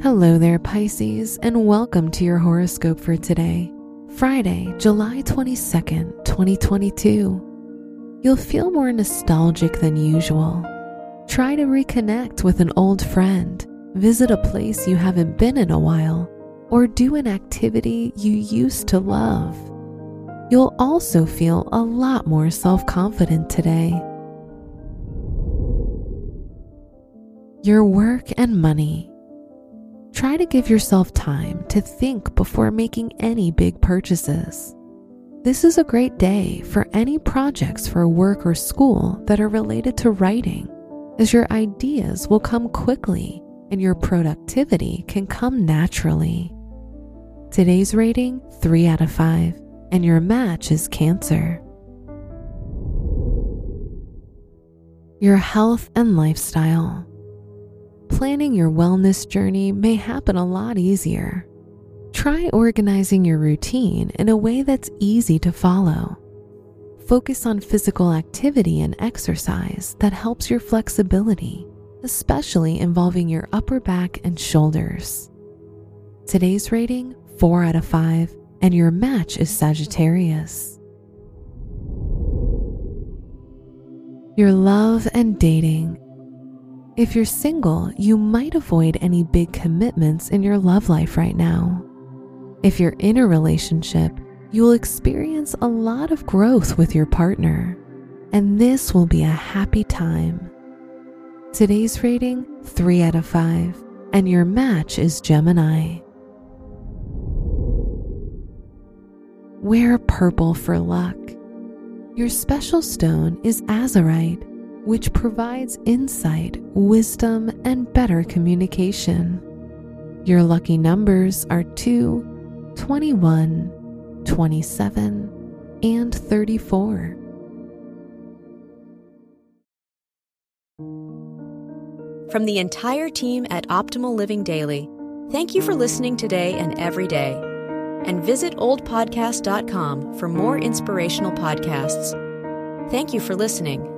Hello there, Pisces, and welcome to your horoscope for today, Friday, July 22nd, 2022. You'll feel more nostalgic than usual. Try to reconnect with an old friend, visit a place you haven't been in a while, or do an activity you used to love. You'll also feel a lot more self confident today. Your work and money. Try to give yourself time to think before making any big purchases. This is a great day for any projects for work or school that are related to writing, as your ideas will come quickly and your productivity can come naturally. Today's rating 3 out of 5, and your match is Cancer. Your health and lifestyle planning your wellness journey may happen a lot easier. Try organizing your routine in a way that's easy to follow. Focus on physical activity and exercise that helps your flexibility, especially involving your upper back and shoulders. Today's rating 4 out of 5, and your match is Sagittarius. Your love and dating if you're single, you might avoid any big commitments in your love life right now. If you're in a relationship, you will experience a lot of growth with your partner, and this will be a happy time. Today's rating 3 out of 5, and your match is Gemini. Wear purple for luck. Your special stone is azurite which provides insight, wisdom, and better communication. Your lucky numbers are 2, 21, 27, and 34. From the entire team at Optimal Living Daily, thank you for listening today and every day. And visit oldpodcast.com for more inspirational podcasts. Thank you for listening.